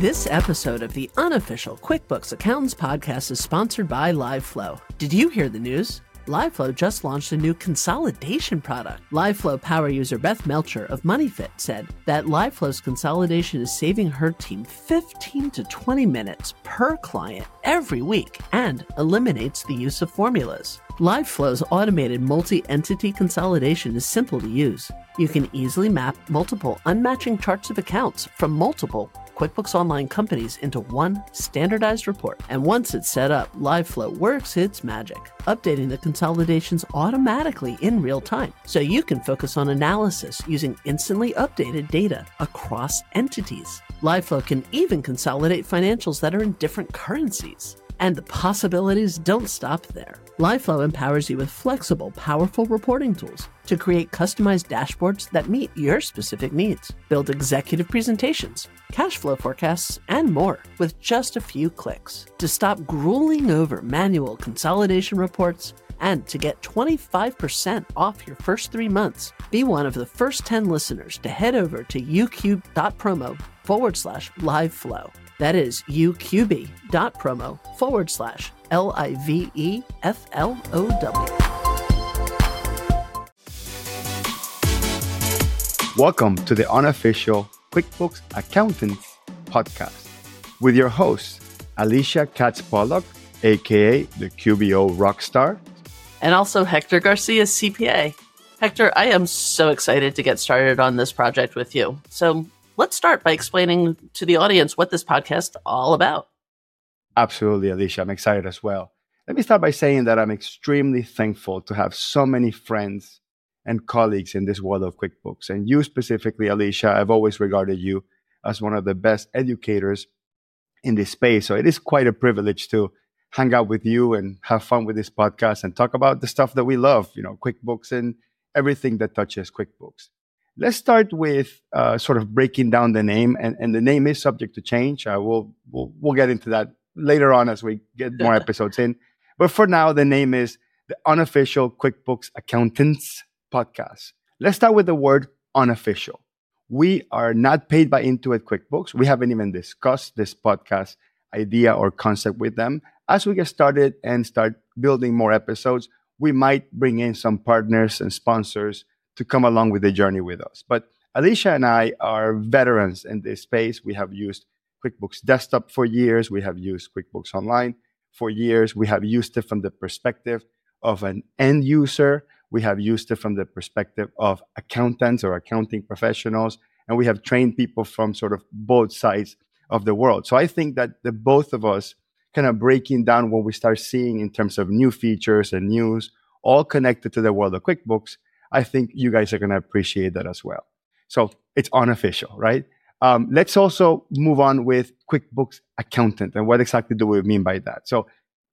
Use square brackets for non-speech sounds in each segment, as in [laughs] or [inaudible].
This episode of the unofficial QuickBooks Accountants podcast is sponsored by LiveFlow. Did you hear the news? LiveFlow just launched a new consolidation product. LiveFlow power user Beth Melcher of MoneyFit said that LiveFlow's consolidation is saving her team 15 to 20 minutes per client every week and eliminates the use of formulas. LiveFlow's automated multi entity consolidation is simple to use. You can easily map multiple unmatching charts of accounts from multiple QuickBooks Online companies into one standardized report. And once it's set up, LiveFlow works its magic, updating the consolidations automatically in real time. So you can focus on analysis using instantly updated data across entities. LiveFlow can even consolidate financials that are in different currencies. And the possibilities don't stop there. LiveFlow empowers you with flexible, powerful reporting tools to create customized dashboards that meet your specific needs, build executive presentations, cash flow forecasts, and more with just a few clicks. To stop grueling over manual consolidation reports and to get 25% off your first three months, be one of the first 10 listeners to head over to uqb.promo forward slash live flow. That is uqb.promo forward slash L I V E F L O W. Welcome to the unofficial QuickBooks Accountants podcast with your host, Alicia Katz Pollock, aka the QBO Rockstar, and also Hector Garcia, CPA. Hector, I am so excited to get started on this project with you. So, let's start by explaining to the audience what this podcast is all about. Absolutely, Alicia. I'm excited as well. Let me start by saying that I'm extremely thankful to have so many friends and colleagues in this world of QuickBooks. And you specifically, Alicia, I've always regarded you as one of the best educators in this space. So it is quite a privilege to hang out with you and have fun with this podcast and talk about the stuff that we love, you know, QuickBooks and everything that touches QuickBooks. Let's start with uh, sort of breaking down the name, and, and the name is subject to change. Uh, we'll, we'll we'll get into that later on as we get more [laughs] episodes in. But for now, the name is the unofficial QuickBooks Accountants Podcast. Let's start with the word unofficial. We are not paid by Intuit QuickBooks. We haven't even discussed this podcast idea or concept with them. As we get started and start building more episodes, we might bring in some partners and sponsors to come along with the journey with us. But Alicia and I are veterans in this space. We have used QuickBooks Desktop for years. We have used QuickBooks Online for years. We have used it from the perspective of an end user. We have used it from the perspective of accountants or accounting professionals. And we have trained people from sort of both sides of the world. So I think that the both of us kind of breaking down what we start seeing in terms of new features and news, all connected to the world of QuickBooks, I think you guys are going to appreciate that as well. So it's unofficial, right? Um, let's also move on with QuickBooks Accountant. And what exactly do we mean by that? So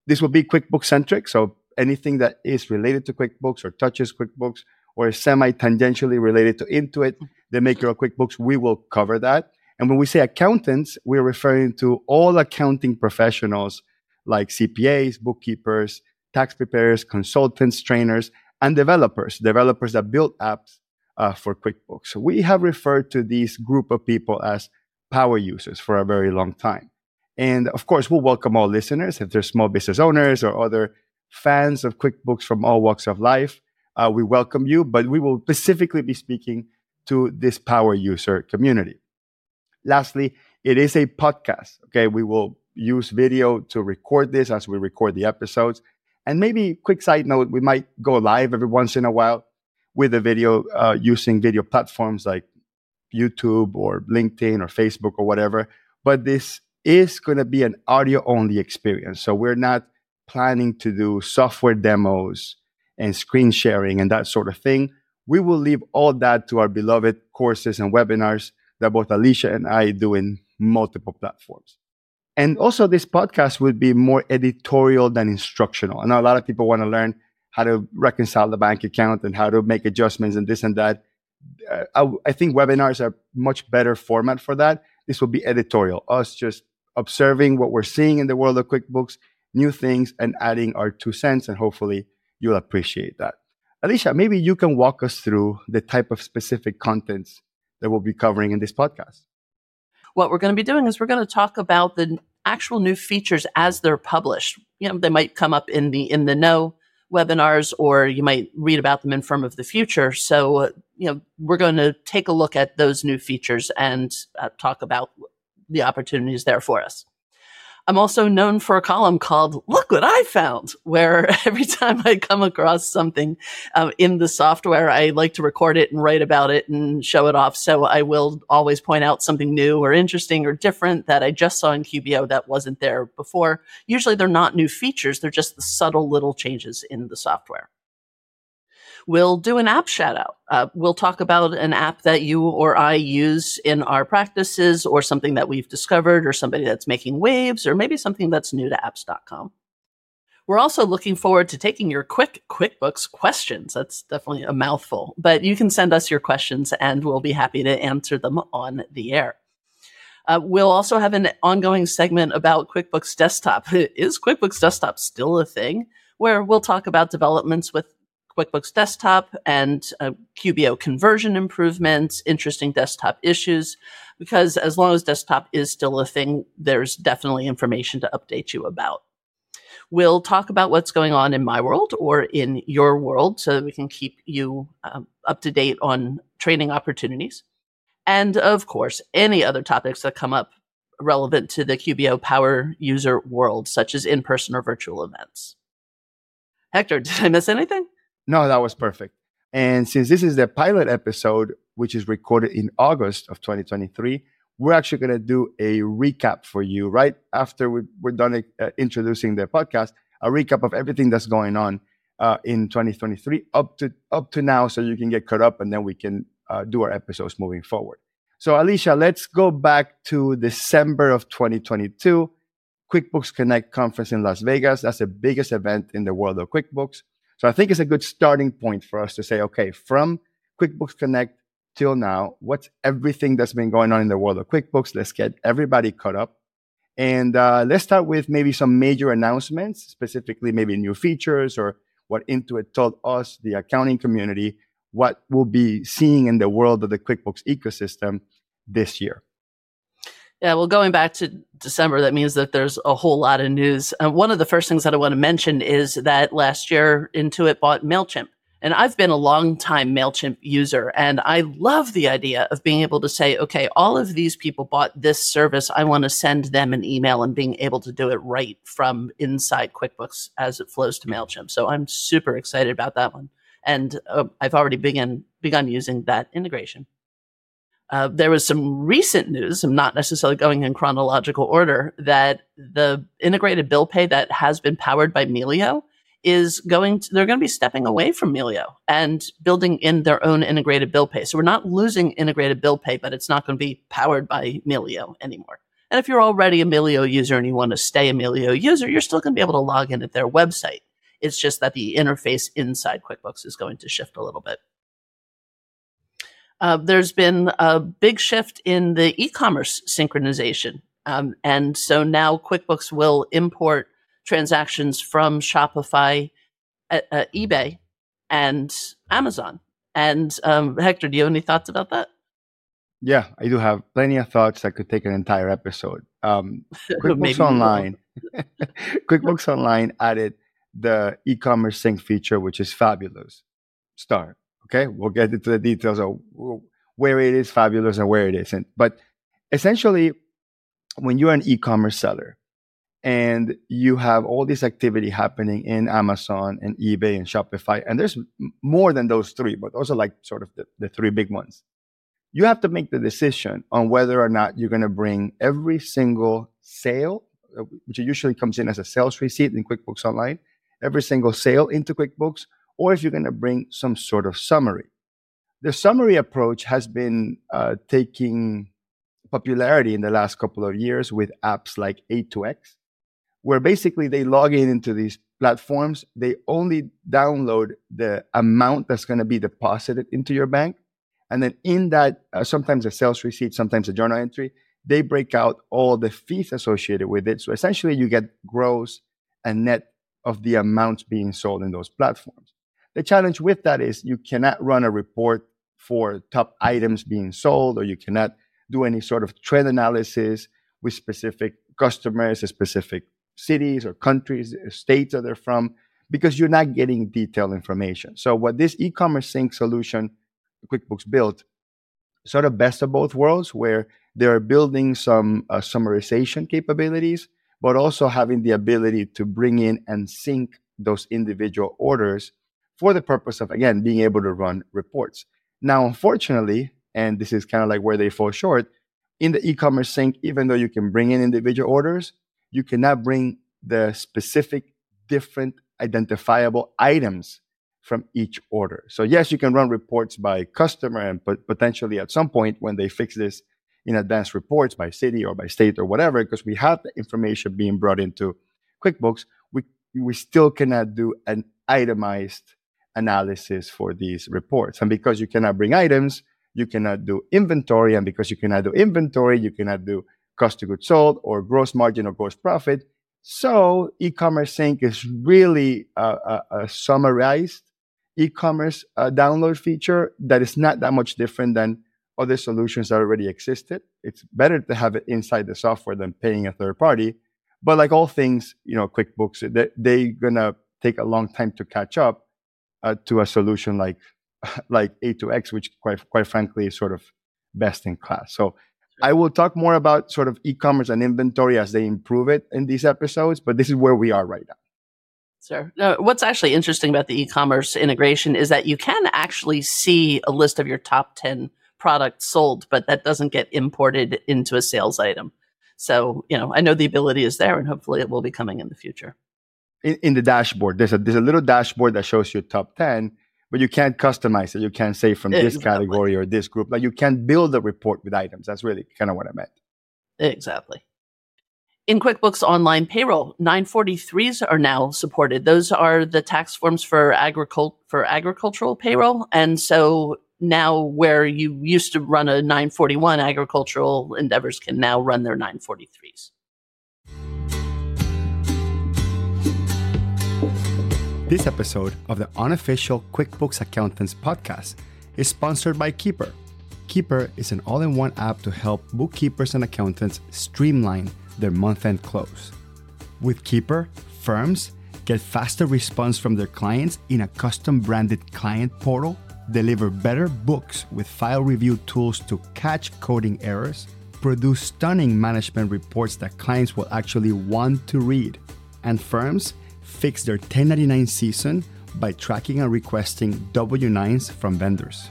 this will be QuickBooks centric. So anything that is related to QuickBooks or touches QuickBooks or is semi tangentially related to Intuit, the maker of QuickBooks, we will cover that. And when we say accountants, we're referring to all accounting professionals like CPAs, bookkeepers, tax preparers, consultants, trainers, and developers, developers that build apps uh, for QuickBooks. We have referred to this group of people as power users for a very long time. And of course, we'll welcome all listeners. If they're small business owners or other fans of QuickBooks from all walks of life, uh, we welcome you, but we will specifically be speaking to this power user community. Lastly, it is a podcast. Okay, we will use video to record this as we record the episodes. And maybe quick side note, we might go live every once in a while with a video uh, using video platforms like YouTube or LinkedIn or Facebook or whatever. But this is going to be an audio only experience. So we're not planning to do software demos and screen sharing and that sort of thing. We will leave all that to our beloved courses and webinars that both Alicia and I do in multiple platforms. And also, this podcast would be more editorial than instructional. I know a lot of people want to learn how to reconcile the bank account and how to make adjustments and this and that. Uh, I, I, think webinars are much better format for that. This will be editorial, us just observing what we're seeing in the world of QuickBooks, new things, and adding our two cents. And hopefully, you'll appreciate that. Alicia, maybe you can walk us through the type of specific contents that we'll be covering in this podcast. What we're going to be doing is we're going to talk about the actual new features as they're published. You know, they might come up in the in the know webinars or you might read about them in Firm of the Future. So, uh, you know, we're going to take a look at those new features and uh, talk about the opportunities there for us. I'm also known for a column called Look What I Found, where [laughs] every time I come across something um, in the software, I like to record it and write about it and show it off. So I will always point out something new or interesting or different that I just saw in QBO that wasn't there before. Usually they're not new features, they're just the subtle little changes in the software. We'll do an app shout out. Uh, we'll talk about an app that you or I use in our practices or something that we've discovered or somebody that's making waves or maybe something that's new to apps.com. We're also looking forward to taking your quick QuickBooks questions. That's definitely a mouthful, but you can send us your questions and we'll be happy to answer them on the air. Uh, we'll also have an ongoing segment about QuickBooks Desktop. [laughs] Is QuickBooks Desktop still a thing? Where we'll talk about developments with QuickBooks Desktop and uh, QBO conversion improvements, interesting desktop issues, because as long as desktop is still a thing, there's definitely information to update you about. We'll talk about what's going on in my world or in your world so that we can keep you um, up to date on training opportunities. And of course, any other topics that come up relevant to the QBO power user world, such as in person or virtual events. Hector, did I miss anything? No, that was perfect. And since this is the pilot episode, which is recorded in August of 2023, we're actually going to do a recap for you right after we, are done uh, introducing the podcast, a recap of everything that's going on uh, in 2023 up to up to now, so you can get caught up, and then we can uh, do our episodes moving forward. So, Alicia, let's go back to December of 2022, QuickBooks Connect conference in Las Vegas. That's the biggest event in the world of QuickBooks. So I think it's a good starting point for us to say, okay, from QuickBooks Connect till now, what's everything that's been going on in the world of QuickBooks? Let's get everybody caught up. And uh, let's start with maybe some major announcements, specifically maybe new features or what Intuit told us, the accounting community, what we'll be seeing in the world of the QuickBooks ecosystem this year. Yeah, well, going back to December, that means that there's a whole lot of news. Uh, one of the first things that I want to mention is that last year Intuit bought MailChimp. And I've been a long time MailChimp user, and I love the idea of being able to say, okay, all of these people bought this service. I want to send them an email and being able to do it right from inside QuickBooks as it flows to MailChimp. So I'm super excited about that one. And uh, I've already begun, begun using that integration. Uh, there was some recent news, I'm not necessarily going in chronological order, that the integrated bill pay that has been powered by Melio is going to, they're going to be stepping away from Melio and building in their own integrated bill pay. So we're not losing integrated bill pay, but it's not going to be powered by Melio anymore. And if you're already a Melio user and you want to stay a Melio user, you're still going to be able to log in at their website. It's just that the interface inside QuickBooks is going to shift a little bit. Uh, there's been a big shift in the e-commerce synchronization. Um, and so now QuickBooks will import transactions from Shopify, uh, uh, eBay, and Amazon. And um, Hector, do you have any thoughts about that? Yeah, I do have plenty of thoughts that could take an entire episode. Um, [laughs] QuickBooks Online, [laughs] QuickBooks [laughs] Online added the e-commerce sync feature, which is fabulous. Start. Okay, we'll get into the details of where it is fabulous and where it isn't. But essentially, when you're an e-commerce seller and you have all this activity happening in Amazon and eBay and Shopify, and there's more than those three, but those are like sort of the, the three big ones. You have to make the decision on whether or not you're going to bring every single sale, uh, which usually comes in as a sales receipt in QuickBooks Online, every single sale into QuickBooks, or if you're going to bring some sort of summary. The summary approach has been uh, taking popularity in the last couple of years with apps like A2X, where basically they log in into these platforms, they only download the amount that's going to be deposited into your bank. And then in that, uh, sometimes a sales receipt, sometimes a journal entry, they break out all the fees associated with it. So essentially, you get gross and net of the amounts being sold in those platforms. The challenge with that is you cannot run a report for top items being sold, or you cannot do any sort of trend analysis with specific customers, specific cities or countries, states that they're from, because you're not getting detailed information. So, what this e commerce sync solution QuickBooks built, sort of best of both worlds, where they're building some uh, summarization capabilities, but also having the ability to bring in and sync those individual orders for the purpose of, again, being able to run reports. Now, unfortunately, and this is kind of like where they fall short, in the e commerce sync, even though you can bring in individual orders, you cannot bring the specific different identifiable items from each order. So yes, you can run reports by customer and potentially at some point when they fix this in advanced reports by city or by state or whatever, because we have the information being brought into QuickBooks, we we still cannot do an itemized analysis for these reports. And because you cannot bring items, you cannot do inventory. And because you cannot do inventory, you cannot do cost of goods sold or gross margin or gross profit. So e-commerce sync is really a, a, a summarized e-commerce uh, download feature that is not that much different than other solutions that already existed. It's better to have it inside the software than paying a third party. But like all things, you know, QuickBooks, they, they're gonna take a long time to catch up uh, to a solution like [laughs] like A2X, which quite quite frankly is sort of best in class. So I will talk more about sort of e-commerce and inventory as they improve it in these episodes, but this is where we are right now. Sure. What's actually interesting about the e-commerce integration is that you can actually see a list of your top 10 products sold, but that doesn't get imported into a sales item. So, you know, I know the ability is there and hopefully it will be coming in the future. In, in the dashboard, there's a there's a little dashboard that shows you top 10 but you can't customize it. You can't say from this category or this group. Like you can't build a report with items. That's really kind of what I meant. Exactly. In QuickBooks Online Payroll, 943s are now supported. Those are the tax forms for agricult for agricultural payroll, and so now where you used to run a 941, agricultural endeavors can now run their 943s. This episode of the unofficial QuickBooks Accountants podcast is sponsored by Keeper. Keeper is an all in one app to help bookkeepers and accountants streamline their month end close. With Keeper, firms get faster response from their clients in a custom branded client portal, deliver better books with file review tools to catch coding errors, produce stunning management reports that clients will actually want to read, and firms fix their 1099 season by tracking and requesting W 9s from vendors.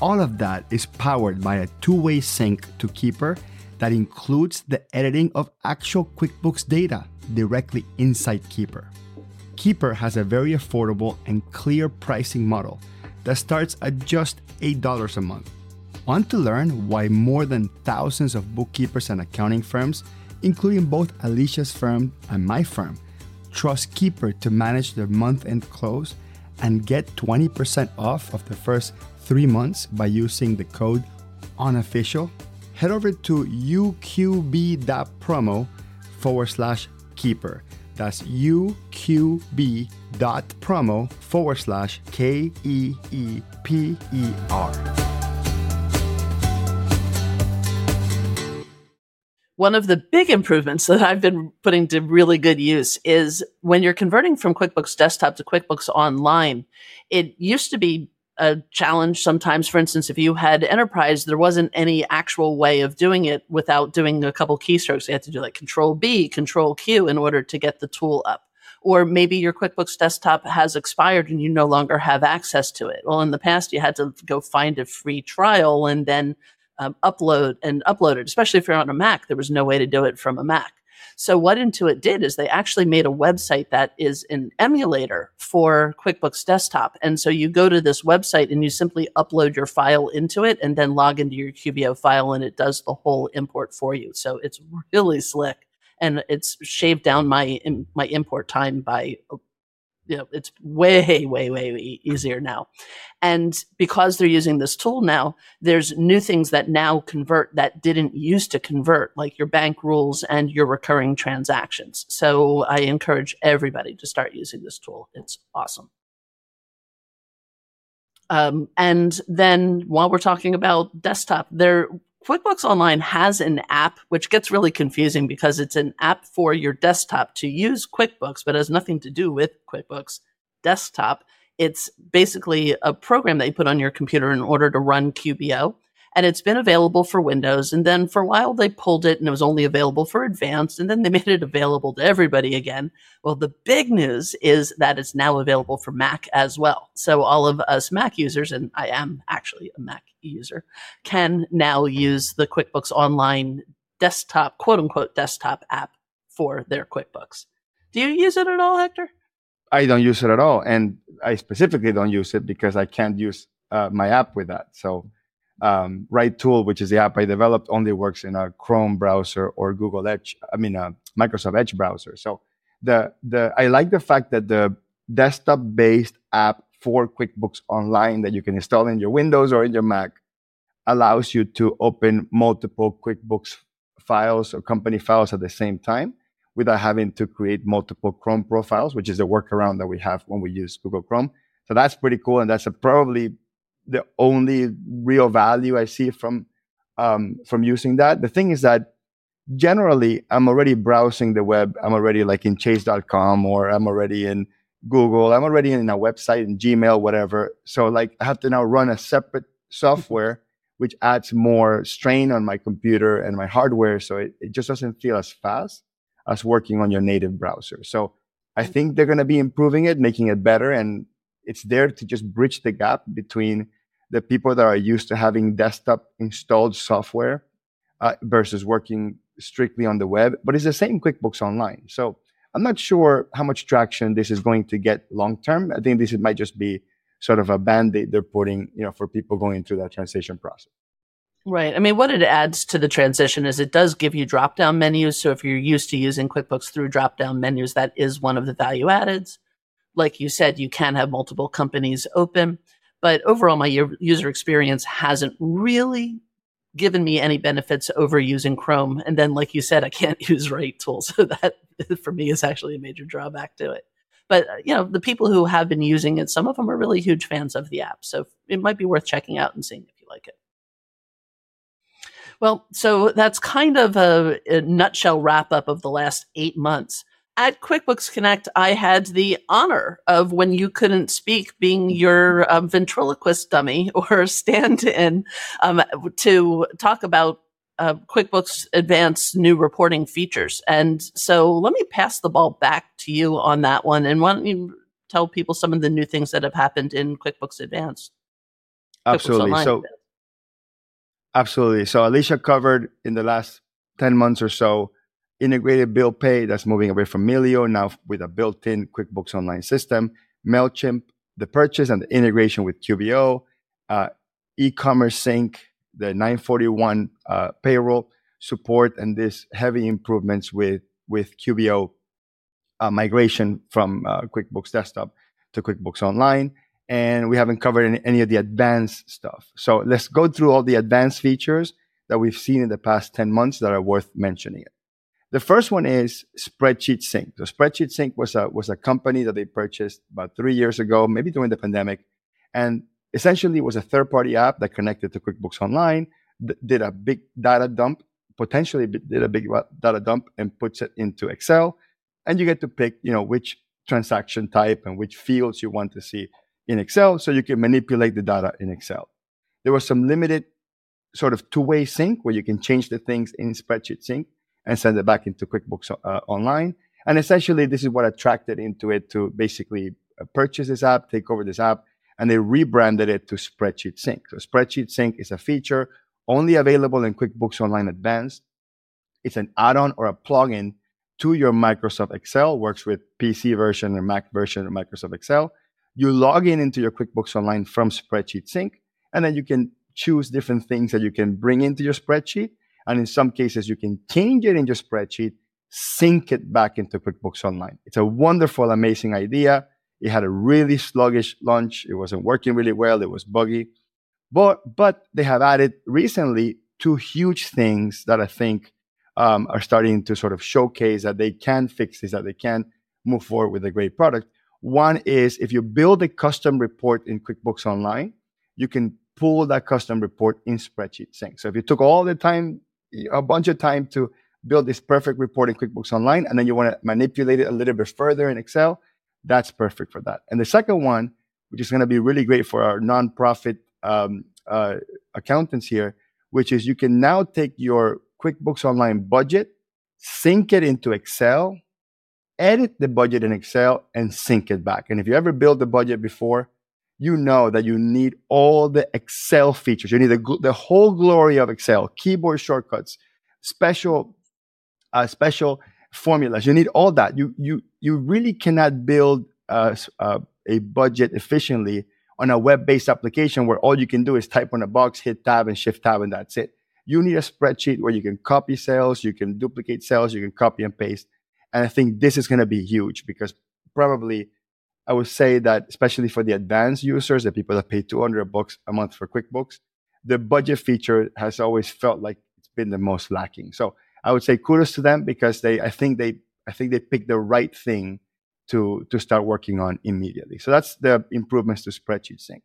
All of that is powered by a two way sync to Keeper that includes the editing of actual QuickBooks data directly inside Keeper. Keeper has a very affordable and clear pricing model that starts at just $8 a month. Want to learn why more than thousands of bookkeepers and accounting firms, including both Alicia's firm and my firm, trust Keeper to manage their month end close and get 20% off of the first three months by using the code unofficial, head over to uqb.promo forward slash keeper. That's uqb.promo forward slash K E E P E R. one of the big improvements that I've been putting to really good use is when you're converting from QuickBooks Desktop to QuickBooks Online, it used to be a challenge sometimes. For instance, if you had enterprise, there wasn't any actual way of doing it without doing a couple keystrokes. You had to do like Control B, Control Q in order to get the tool up. Or maybe your QuickBooks desktop has expired and you no longer have access to it. Well, in the past, you had to go find a free trial and then um, upload and upload it, especially if you're on a Mac. There was no way to do it from a Mac. So what Intuit did is they actually made a website that is an emulator for QuickBooks Desktop. And so you go to this website and you simply upload your file into it and then log into your QBO file and it does the whole import for you. So it's [laughs] really slick and it's shaved down my my import time by you know, it's way, way, way easier now. And because they're using this tool now, there's new things that now convert that didn't used to convert, like your bank rules and your recurring transactions. So I encourage everybody to start using this tool. It's awesome. Um, and then while we're talking about desktop, there QuickBooks Online has an app, which gets really confusing because it's an app for your desktop to use QuickBooks, but has nothing to do with QuickBooks desktop. It's basically a program that you put on your computer in order to run QBO and it's been available for Windows. And then for a while they pulled it and it was only available for advanced, and then they [laughs] made it available to everybody again. Well, the big news is that it's now available for Mac as well. So all of us Mac users, and I am actually a Mac user, can now use the QuickBooks Online desktop, quote unquote, desktop app for their QuickBooks. Do you use it at all, Hector? I don't use it at all. And I specifically don't use it because I can't use uh, my app with that. So um, RightTool, which is the app I developed, only works in a Chrome browser or Google Edge. I mean, a Microsoft Edge browser. So the the I like the fact that the desktop-based app for QuickBooks Online that you can install in your Windows or in your Mac allows you to open multiple QuickBooks files or company files at the same time without having to create multiple Chrome profiles, which is a workaround that we have when we use Google Chrome. So that's pretty cool, and that's a probably the only real value I see from um, from using that. The thing is that generally I'm already browsing the web. I'm already like in chase.com or I'm already in Google. I'm already in a website in Gmail, whatever. So like I have to now run a separate software, which adds more strain on my computer and my hardware. So it, it just doesn't feel as fast as working on your native browser. So I think they're going to be improving it, making it better. And it's there to just bridge the gap between the people that are used to having desktop installed software uh, versus working strictly on the web. But it's the same QuickBooks Online. So I'm not sure how much traction this is going to get long term. I think this might just be sort of a band-aid they're putting, you know, for people going through that transition process. Right. I mean, what it adds to the transition is it does give you drop down menus. So if you're used to using QuickBooks through drop down menus, that is one of the value addeds like you said, you can have multiple companies open. But overall, my user experience hasn't really given me any benefits over using Chrome. And then, like you said, I can't [laughs] use Right tools. So that [laughs] for me is actually a major drawback to it. But, uh, you know, the people who have been using it, some of them are really huge fans of the app. So it might be worth checking out and seeing if you like it. Well, so that's kind of a, a nutshell wrap up of the last eight months at QuickBooks Connect, I had the honor of when you couldn't speak being your um, ventriloquist dummy [laughs] or stand in um, to talk about uh, QuickBooks Advanced new reporting features. And so let me pass the ball back to you on that one. And why don't you tell people some of the new things that have happened in QuickBooks Advanced? Absolutely. QuickBooks so, absolutely. So Alicia covered in the last 10 months or so integrated bill pay that's moving away from Melio now with a built-in QuickBooks Online system, Mailchimp, the purchase and the integration with QBO, uh, e-commerce sync, the 941 uh, payroll support, and this heavy improvements with with QBO uh, migration from uh, QuickBooks Desktop to QuickBooks Online. And we haven't covered any, any of the advanced stuff. So let's go through all the advanced features that we've seen in the past 10 months that are worth mentioning. The first one is Spreadsheet Sync. So Spreadsheet Sync was a was a company that they purchased about three years ago, maybe during the pandemic, and essentially it was a third party app that connected to QuickBooks Online, th- did a big data dump, potentially did a big data dump, and puts it into Excel, and you get to pick you know which transaction type and which fields you want to see in Excel, so you can manipulate the data in Excel. There was some limited sort of two way sync where you can change the things in Spreadsheet Sync and send it back into QuickBooks uh, Online. And essentially, this is what attracted Intuit to basically uh, purchase this app, take over this app, and they rebranded it to Spreadsheet Sync. So Spreadsheet Sync is a feature only available in QuickBooks Online Advanced. It's an add-on or a plugin to your Microsoft Excel, works with PC version or Mac version of Microsoft Excel. You log in into your QuickBooks Online from Spreadsheet Sync, and then you can choose different things that you can bring into your spreadsheet and in some cases, you can change it in your spreadsheet, sync it back into QuickBooks Online. It's a wonderful, amazing idea. It had a really sluggish launch. It wasn't working really well. It was buggy. But, but they have added recently two huge things that I think um, are starting to sort of showcase that they can fix this, that they can move forward with a great product. One is if you build a custom report in QuickBooks Online, you can pull that custom report in Spreadsheet Sync. So if you took all the time, a bunch of time to build this perfect report in QuickBooks Online, and then you want to manipulate it a little bit further in Excel, that's perfect for that. And the second one, which is going to be really great for our nonprofit um, uh, accountants here, which is you can now take your QuickBooks Online budget, sync it into Excel, edit the budget in Excel, and sync it back. And if you ever built the budget before, you know that you need all the Excel features. You need the, the whole glory of Excel, keyboard shortcuts, special uh, special formulas. You need all that. You you you really cannot build uh, uh, a budget efficiently on a web-based application where all you can do is type on a box, hit tab, and shift tab, and that's it. You need a spreadsheet where you can copy cells, you can duplicate cells, you can copy and paste. And I think this is going to be huge because probably I would say that especially for the advanced users, the people that pay 200 bucks a month for QuickBooks, the budget feature has always felt like it's been the most lacking. So I would say kudos to them because they I think they I think they picked the right thing to to start working on immediately. So that's the improvements to spreadsheet sync.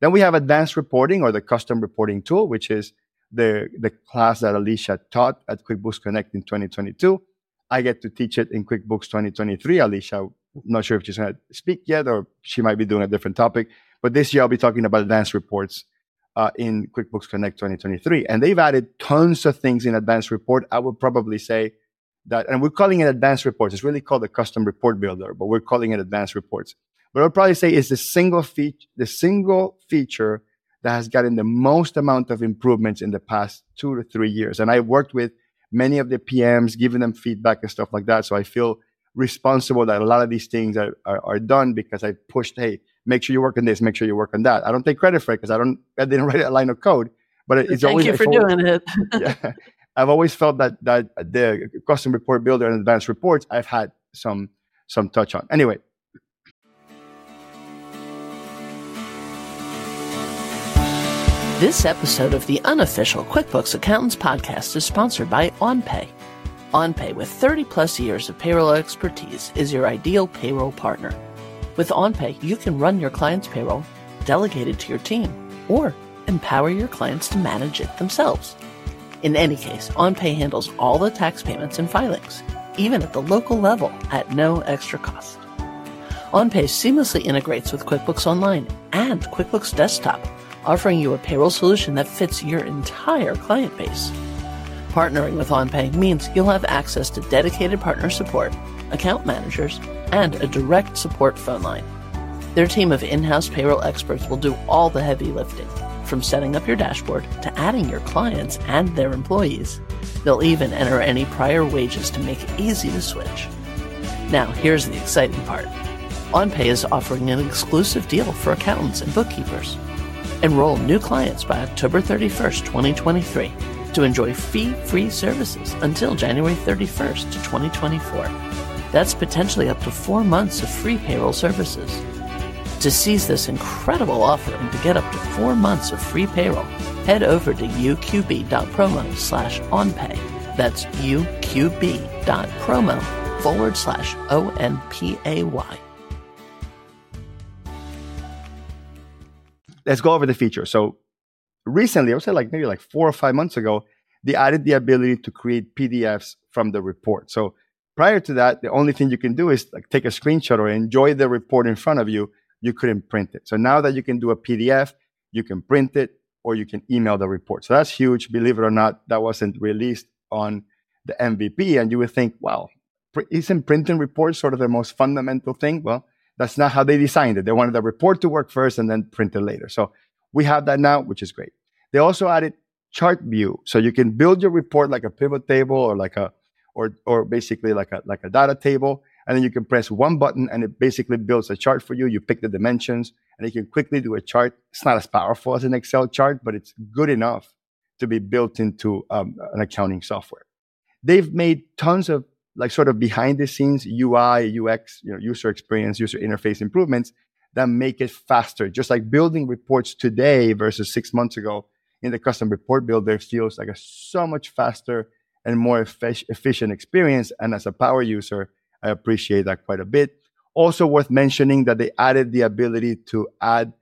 Then we have advanced reporting or the custom reporting tool, which is the the class that Alicia taught at QuickBooks Connect in 2022. I get to teach it in QuickBooks 2023. Alicia, I'm not sure if she's going to speak yet or she might be doing a different topic. But this year I'll be talking about advanced reports uh, in QuickBooks Connect 2023. And they've added tons of things in Advanced Report. I would probably say that, and we're calling it Advanced Reports. It's really called the Custom Report Builder, but we're calling it Advanced Reports. But I would probably say it's the single feature, the single feature that has gotten the most amount of improvements in the past two to three years. And I worked with many of the PMs, giving them feedback and stuff like that. So I feel responsible that a lot of these things are, are, are done because I pushed, hey, make sure you work on this, make sure you work on that. I don't take credit for it because I don't, I didn't [laughs] write a line of code, but it's Thank always. Thank you for always, doing it. [laughs] [laughs] yeah, I've always felt that that the custom report builder and advanced reports I've had some some touch on. Anyway. This episode of the unofficial QuickBooks Accountants podcast is sponsored by OnPay. OnPay, with 30 plus years of payroll expertise, is your ideal payroll partner. With OnPay, you can run your client's payroll, delegate it to your team, or empower your clients to manage it themselves. In any case, OnPay handles all the tax payments and filings, even at the local level, at no extra cost. OnPay seamlessly integrates with QuickBooks Online and QuickBooks Desktop, offering you a payroll solution that fits your entire client base. Partnering with OnPay means you'll have access to dedicated partner support, account managers, and a direct support phone line. Their team of in house payroll experts will do all the heavy lifting, from setting up your dashboard to adding your clients and their employees. They'll even enter any prior wages to make it easy to switch. Now, here's the exciting part OnPay is offering an exclusive deal for accountants and bookkeepers. Enroll new clients by October 31st, 2023 to enjoy fee-free services until January 31st, 2024. That's potentially up to four months of free payroll services. To seize this incredible offer and to get up to four months of free payroll, head over to uqb.promo slash onpay. That's uqb.promo forward slash O-N-P-A-Y. Let's go over the feature. So recently, I would say like maybe like four or five months ago, they added the ability to create PDFs from the report. So Prior to that, the only thing you can do is like take a screenshot or enjoy the report in front of you. You couldn't print it. So now that you can do a PDF, you can print it or you can email the report. So that's huge. Believe it or not, that wasn't released on the MVP. And you would think, wow, isn't printing reports sort of the most fundamental thing? Well, that's not how they designed it. They wanted the report to work first and then print it later. So we have that now, which is great. They also added chart view. So you can build your report like a pivot table or like a or or basically like a like a data table and then you can press one button and it basically builds a chart for you you pick the dimensions and you can quickly do a chart it's not as powerful as an excel chart but it's good enough to be built into um, an accounting software they've made tons of like sort of behind the scenes ui ux you know user experience user interface improvements that make it faster just like building reports today versus six months ago in the custom report builder feels like a so much faster and more efficient experience. And as a power user, I appreciate that quite a bit. Also worth mentioning that they added the ability to add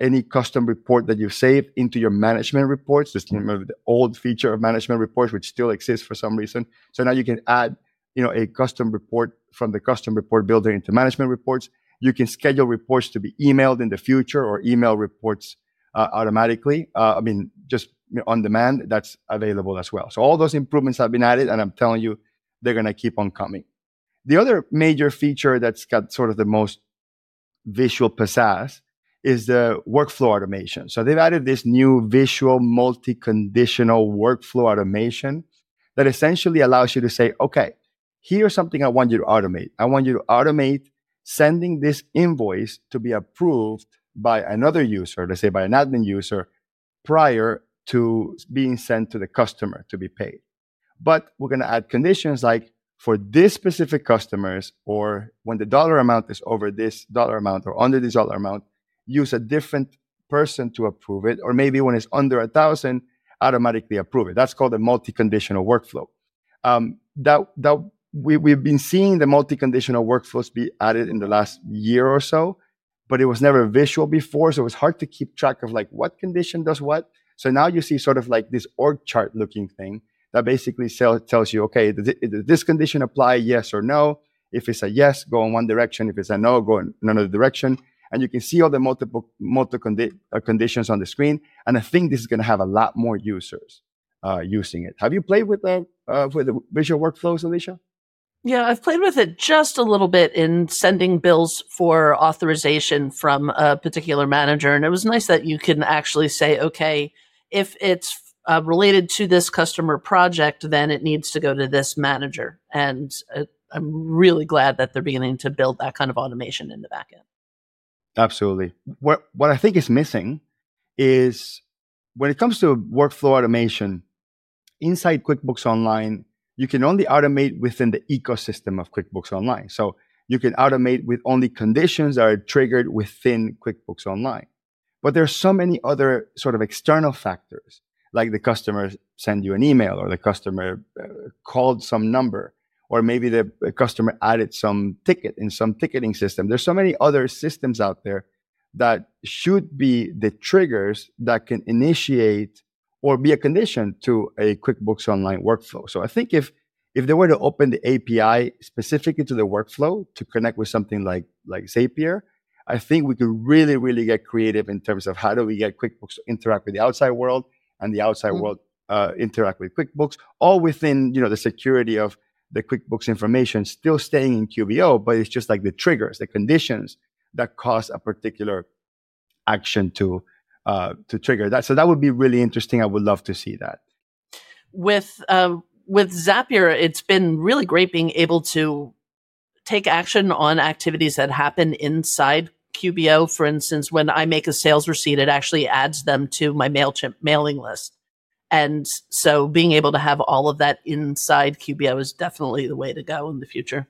any custom report that you save into your management reports. This remember the old feature of management reports, which still exists for some reason. So now you can add, you know, a custom report from the custom report builder into management reports. You can schedule reports to be emailed in the future or email reports uh, automatically. Uh, I mean, just on demand. That's available as well. So all those improvements have been added, and I'm telling you, they're going to keep on coming. The other major feature that's got sort of the most visual pizzazz is the workflow automation. So they've added this new visual multi-conditional workflow automation that essentially allows you to say, okay, here's something I want you to automate. I want you to automate sending this invoice to be approved by another user, let's say by an admin user, prior to being sent to the customer to be paid. But we're going to add conditions like for this specific customers, or when the dollar amount is over this dollar amount or under this dollar amount, use a different person to approve it, or maybe when it's under a thousand, automatically approve it. That's called a multi-conditional workflow. Um, that that we, we've been seeing the multi-conditional workflows be added in the last year or so, but it was never visual before, so it was hard to keep track of like what condition does what. So now you see sort of like this org chart looking thing that basically sell, tells you, okay, does, this condition apply? Yes or no. If it's a yes, go in one direction. If it's a no, go in another direction and you can see all the multiple multiple condi- uh, conditions on the screen. And I think this is going to have a lot more users uh, using it. Have you played with the uh, with the visual workflows, Alicia? Yeah, I've played with it just a little bit in sending bills for authorization from a particular manager, and it was nice that you can actually say, okay, if it's uh, related to this customer project, then it needs to go to this manager. And uh, I'm really glad that they're beginning to build that kind of automation in the backend. Absolutely. What what I think is missing is when it comes to workflow automation inside QuickBooks Online, you can only automate within the ecosystem of QuickBooks Online. So you can automate with only conditions that are triggered within QuickBooks Online. But there's so many other sort of external factors, like the customer send you an email or the customer uh, called some number or maybe the customer added some ticket in some ticketing system. There's so many other systems out there that should be the triggers that can initiate or be a condition to a QuickBooks Online workflow. So I think if if they were to open the API specifically to the workflow to connect with something like like Zapier, I think we could really really get creative in terms of how do we get QuickBooks to interact with the outside world and the outside mm-hmm. world uh, interact with QuickBooks, all within you know the security of the QuickBooks information still staying in QBO, but it's just like the triggers, the conditions that cause a particular action to uh, to trigger that. So that would be really interesting. I would love to see that. With um, with Zapier, it's been really great being able to take action on activities that happen inside QBO. For instance, when I make a sales receipt, it actually adds them to my Mailchimp mailing list. And so being able to have all of that inside QBO is definitely the way to go in the future.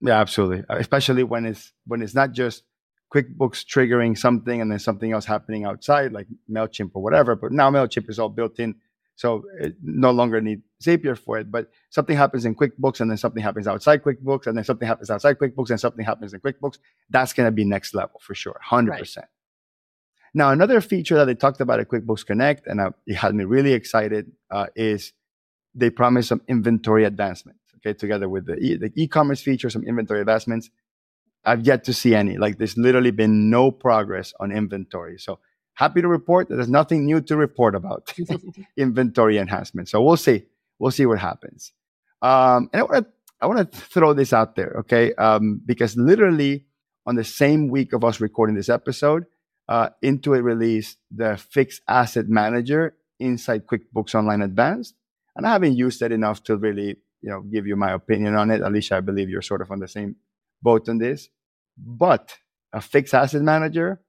Yeah, absolutely. Uh, especially when it's when it's not just QuickBooks triggering something and then something else happening outside, like Mailchimp or whatever. But now Mailchimp is all built in, so it no longer need Zapier for it. But something happens in QuickBooks, and then something happens outside QuickBooks, and then something happens outside QuickBooks, and something happens in QuickBooks. That's going to be next level for sure, hundred right. percent. Now, another feature that they talked about at QuickBooks Connect, and uh, it had me really excited, uh, is they promised some inventory advancements. Okay, together with the e- the e-commerce feature, some inventory advancements. I've yet to see any. Like, there's literally been no progress on inventory. So happy to report that there's nothing new to report about [laughs] [laughs] inventory enhancement. So we'll see. We'll see what happens. Um, and I want to I want to throw this out there, okay? Um, because literally on the same week of us recording this episode, uh, Intuit released the fixed asset manager inside QuickBooks Online Advanced. And I haven't used it enough to really, you know, give you my opinion on it. Alicia, I believe you're sort of on the same boat on this. But a fixed asset manager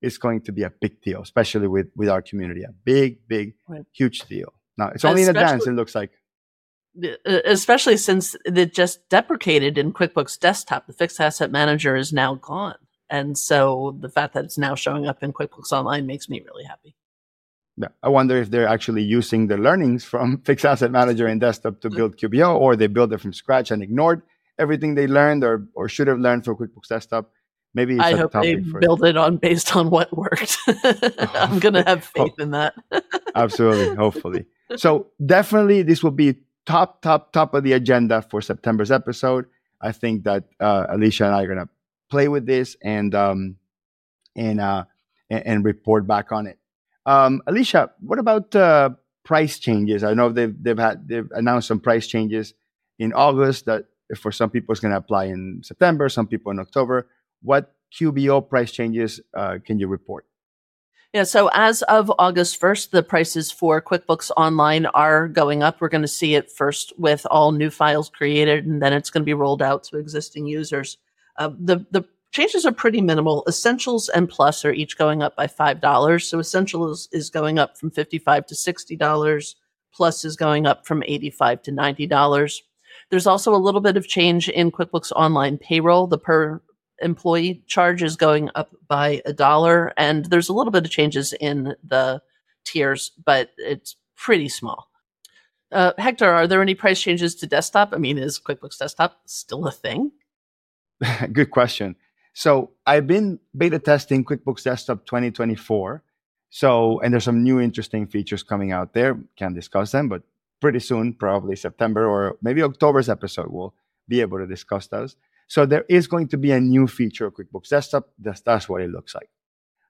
is going to be a big deal, especially with, with our community. A big, big, right. huge deal. Now, it's only especially, in advance, it looks like. Uh, especially since it just deprecated in QuickBooks Desktop. The fixed asset manager is now gone. And so the fact that it's now showing up in QuickBooks Online makes me really happy. Yeah, I wonder if they're actually using the learnings from [laughs] Fixed Asset Manager and Desktop to build QBO, or they built it from scratch and ignored everything they learned or, or should have learned for QuickBooks Desktop. maybe I hope they build it on [laughs] based on what worked. [laughs] I'm gonna have faith in that. [laughs] Absolutely, hopefully. So definitely, this will be top, top, top of the agenda for September's episode. I think that uh, Alicia and I are gonna play with this and um, and uh, and, and report back on it. Um, Alicia, what about uh, price changes? I know they've they've had they've announced some price changes in August that for some people it's going to apply in September, some people in October. What QBO price changes uh, can you report? Yeah, so as of August 1st, the prices for QuickBooks Online are going up. We're going to see it first with all new files created, and then it's going to be rolled out to existing users. Uh, the the changes are pretty minimal. Essentials and Plus are each going up by five dollars. So Essentials is going up from $55 to sixty dollars. Plus is going up from $85 to ninety dollars. There's also a little bit of change in QuickBooks Online payroll. The per employee charge is going up by a dollar, and there's a little bit of changes in the tiers, but it's pretty small. Uh, Hector, are there any price changes to desktop? I mean, is QuickBooks Desktop still a thing? [laughs] Good question. So I've been beta testing QuickBooks Desktop 2024. So, and there's some new interesting features coming out there. Can't discuss them, but pretty soon, probably September or maybe October's episode, we'll be able to discuss those. So there is going to be a new feature of QuickBooks Desktop. That's, that's what it looks like.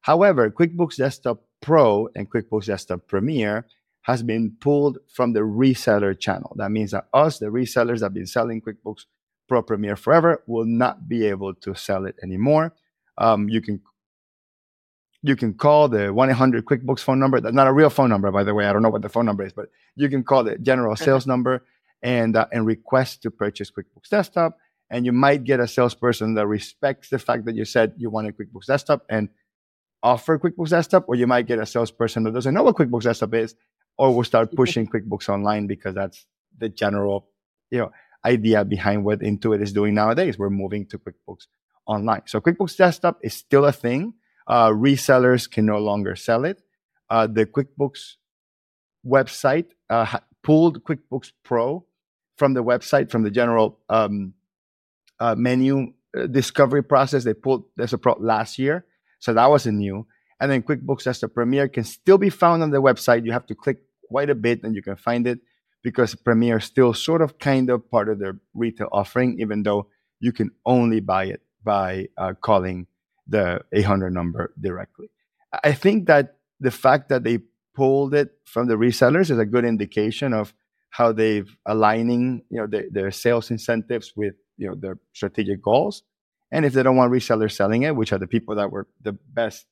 However, QuickBooks Desktop Pro and QuickBooks Desktop Premier has been pulled from the reseller channel. That means that us, the resellers that have been selling QuickBooks Pro Premier forever, will not be able to sell it anymore. Um, you can you can call the 1-800 QuickBooks phone number. That's not a real phone number, by the way. I don't know what the phone number is, but you can call the general sales number and uh, and request to purchase QuickBooks Desktop and you might get a salesperson that respects the fact that you said you wanted QuickBooks Desktop and offer QuickBooks Desktop, or you might get a salesperson that doesn't know what QuickBooks Desktop is, or will start pushing [laughs] QuickBooks Online because that's the general, you know, idea behind what Intuit is doing nowadays. We're moving to QuickBooks Online. So QuickBooks Desktop is still a thing. Uh, resellers can no longer sell it. Uh, the QuickBooks website uh, pulled QuickBooks Pro from the website, from the general um, uh, menu uh, discovery process they pulled there's a pro last year. So that wasn't new. And then quickbooks as the premier can still be found on the website. You have to click quite a bit and you can find it because premier is still sort of kind of part of their retail offering even though you can only buy it by uh, calling the 800 number directly. I think that the fact that they pulled it from the resellers is a good indication of how they've aligning you know their, sales incentives with you know their strategic goals. And if they don't want resellers selling it which are the people that were the best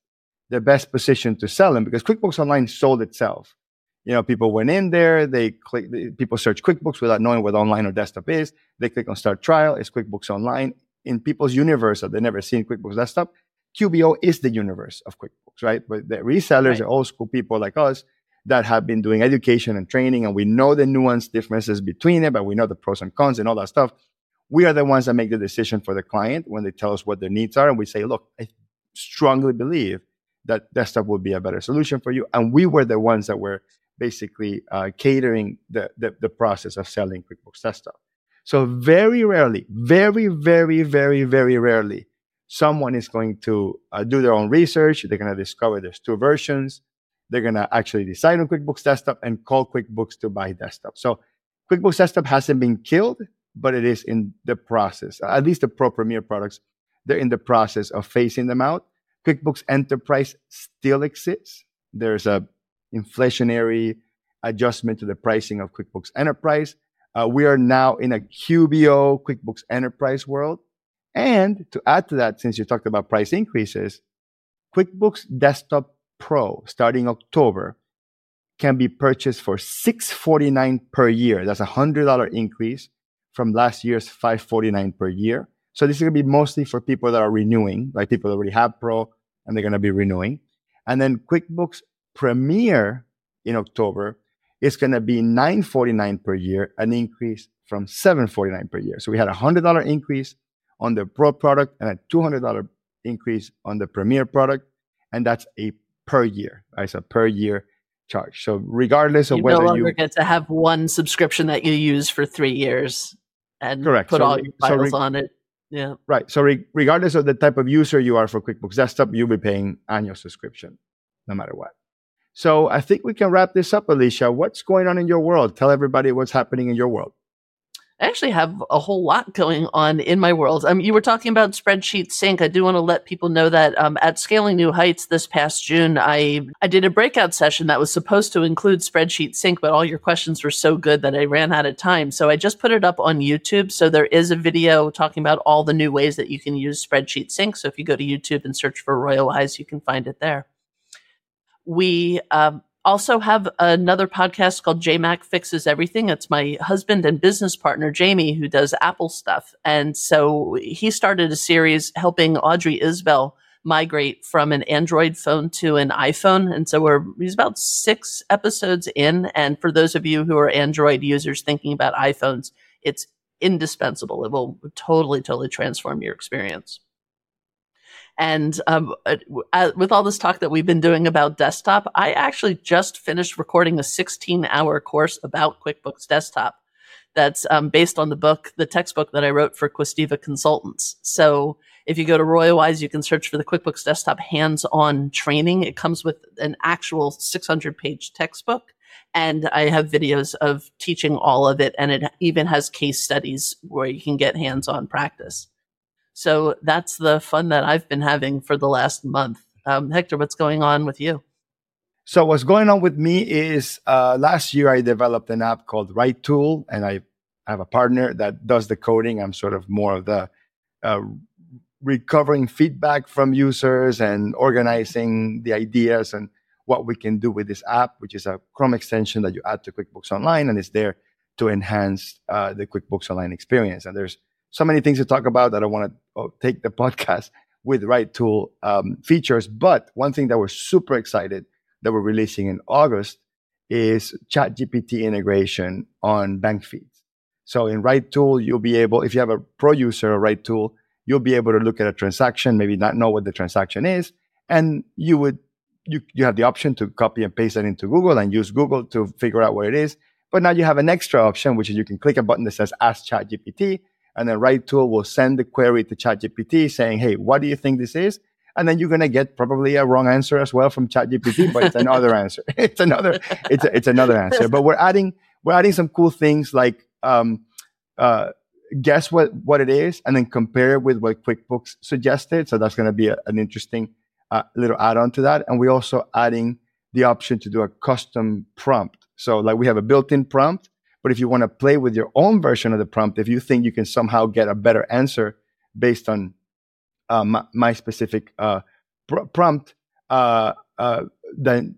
the best position to sell them because quickbooks online sold itself. You know people went in there they click people search quickbooks without knowing what online or desktop is. They click on start trial it's quickbooks online. In people's universe that they've never seen quickbooks desktop qbo is the universe of quickbooks right but the resellers right. are old school people like us that have been doing education and training and we know the nuanced differences between it but we know the pros and cons and all that stuff we are the ones that make the decision for the client when they tell us what their needs are. And we say, look, I strongly believe that desktop would be a better solution for you. And we were the ones that were basically uh, catering the, the, the process of selling QuickBooks Desktop. So very rarely, very, very, very, very rarely, someone is going to uh, do their own research. They're going to discover there's two versions. They're going to actually decide on QuickBooks Desktop and call QuickBooks to buy desktop. So QuickBooks Desktop hasn't been killed but it is in the process. At least the Pro Premier products, they're in the process of phasing them out. QuickBooks Enterprise still exists. There's a inflationary adjustment to the pricing of QuickBooks Enterprise. Uh, we are now in a QBO QuickBooks Enterprise world. And to add to that, since you talked about price increases, QuickBooks Desktop Pro starting October can be purchased for 649 per year. That's a $100 increase from last year's 549 per year. So this is going to be mostly for people that are renewing, like people that already have Pro and they're going to be renewing. And then QuickBooks Premier in October is going to be 949 per year, an increase from 749 per year. So we had a $100 increase on the Pro product and a $200 increase on the Premier product. And that's a per year. Right? It's a per year charge. So regardless of you whether no longer you get to have one subscription that you use for three years and Correct. put So all your so files re- on it. Yeah. Right. So re- regardless of the type of user you are for QuickBooks Desktop, you'll be paying annual subscription no matter what. So I think we can wrap this up, Alicia. What's going on in your world? Tell everybody what's happening in your world. I actually have a whole lot going on in my world. Um, you were talking about Spreadsheet Sync. I do want to let people know that um, at Scaling New Heights this past June, I I did a breakout session that was supposed to include Spreadsheet Sync, but all your questions were so good that I ran out of time. So I just put it up on YouTube. So there is a video talking about all the new ways that you can use Spreadsheet Sync. So if you go to YouTube and search for RoyalWise, you can find it there. We um, also have another podcast called JMac Fixes Everything. It's my husband and business partner, Jamie, who does Apple stuff. And so he started a series helping Audrey Isbell migrate from an Android phone to an iPhone. And so we're, he's about six episodes in. And for those of you who are Android users thinking about iPhones, it's indispensable. It will totally, totally transform your experience. And um, uh, uh, with all this talk that we've been doing about desktop, I actually just finished recording a 16 hour course about QuickBooks Desktop that's um, based on the book, the textbook that I wrote for Questiva Consultants. So if you go to RoyalWise, you can search for the QuickBooks Desktop hands on training. It comes with an actual 600 page textbook. And I have videos of teaching all of it. And it even has case studies where you can get hands on practice. So that's the fun that I've been having for the last month. Um, Hector, what's going on with you? So what's going on with me is uh, last year I developed an app called RightTool, and I have a partner that does the coding. I'm sort of more of the uh, recovering feedback from users and organizing the ideas and what we can do with this app, which is a Chrome extension that you add to QuickBooks Online, and it's there to enhance uh, the QuickBooks Online experience. And there's so many things to talk about that I want to oh, take the [laughs] podcast with RightTool um, features. But one thing that we're super excited that we're releasing in August is ChatGPT integration on bank feeds. So in RightTool, you'll be able, if you have a pro user of RightTool, you'll be able to look at a transaction, maybe not know what the transaction is, and you would you you have the option to copy and paste that into Google and use Google to figure out what it is. But now you have an extra option, which is you can click a button that says Ask ChatGPT, and then RightTool will send the query to ChatGPT saying, "Hey, what do you think this is?" And then you're gonna get probably a wrong answer as well from ChatGPT, but it's another [laughs] answer. [laughs] It's another. It's a, it's another answer. But we're adding we're adding some cool things like um, uh, guess what what it is, and then compare it with what QuickBooks suggested. So that's gonna be a, an interesting uh, little add-on to that. And we're also adding the option to do a custom prompt. So like we have a built-in prompt but if you want to play with your own version of the prompt, if you think you can somehow get a better answer based on uh, my, my, specific uh, pr- prompt, uh, uh, then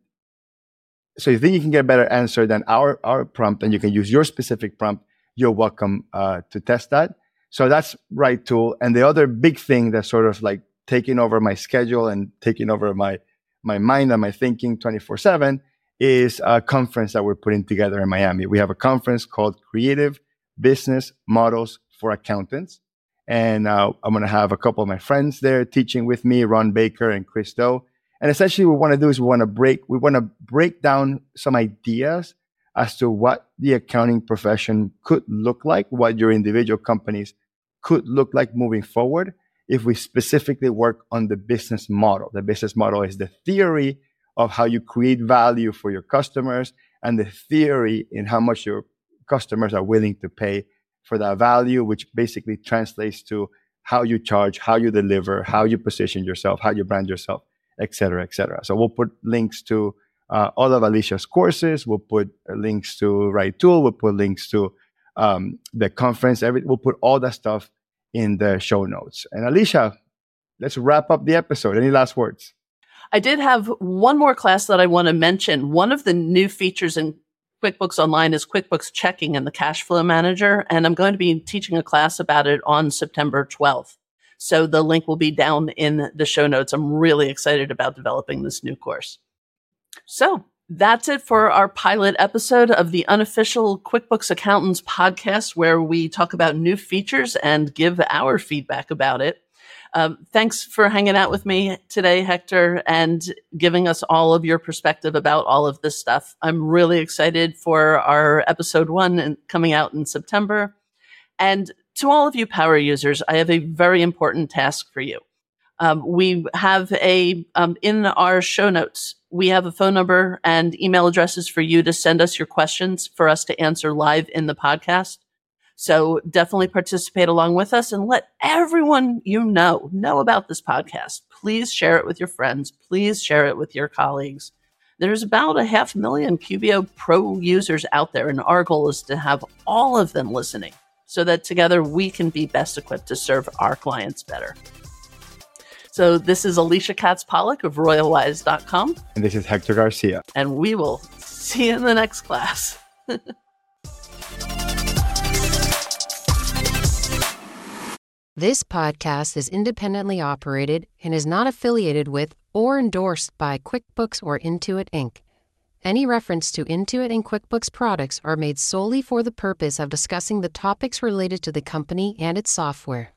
so you think you can get a better answer than our our prompt, and you can use your specific prompt. You're welcome uh, to test that. So that's RightTool. And the other big thing that's sort of like taking over my schedule and taking over my my mind and my thinking 24 seven is a conference that we're putting together in Miami. We have a conference called Creative Business Models for Accountants. And uh, I'm going to have a couple of my friends there teaching with me, Ron Baker and Chris Do. And essentially, what we want to do is we want to break we want to break down some ideas as to what the accounting profession could look like, what your individual companies could look like moving forward if we specifically work on the business model. The business model is the theory of how you create value for your customers and the theory in how much your customers are willing to pay for that value, which basically translates to how you charge, how you deliver, how you position yourself, how you brand yourself, et cetera, et cetera. So we'll put links to uh, all of Alicia's courses. We'll put links to RightTool. We'll put links to um, the conference. Every, we'll put all that stuff in the show notes. And Alicia, let's wrap up the episode. Any last words? I did have one more class that I want to mention. One of the new features in QuickBooks Online is QuickBooks Checking and the Cash Flow Manager. And I'm going to be teaching a class about it on September 12th. So the link will be down in the show notes. I'm really excited about developing this new course. So that's it for our pilot episode of the unofficial QuickBooks Accountants podcast, where we talk about new features and give our feedback about it. Um, thanks for hanging out with me today, Hector, and giving us all of your perspective about all of this stuff. I'm really excited for our episode one coming out in September. And to all of you power users, I have a very important task for you. Um, we have a um, in our show notes. We have a phone number and email addresses for you to send us your questions for us to answer live in the podcast. So definitely participate along with us and let everyone you know know about this podcast. Please share it with your friends. Please share it with your colleagues. There's about a half million QBO Pro users out there, and our goal is to have all of them listening so that together we can be best equipped to serve our clients better. So this is Alicia Katz Pollock of RoyalWise.com. And this is Hector Garcia. And we will see you in the next class. [laughs] this podcast is independently operated and is not affiliated with or endorsed by QuickBooks or Intuit Inc. Any reference to Intuit and QuickBooks products are made solely for the purpose of discussing the topics related to the company and its software.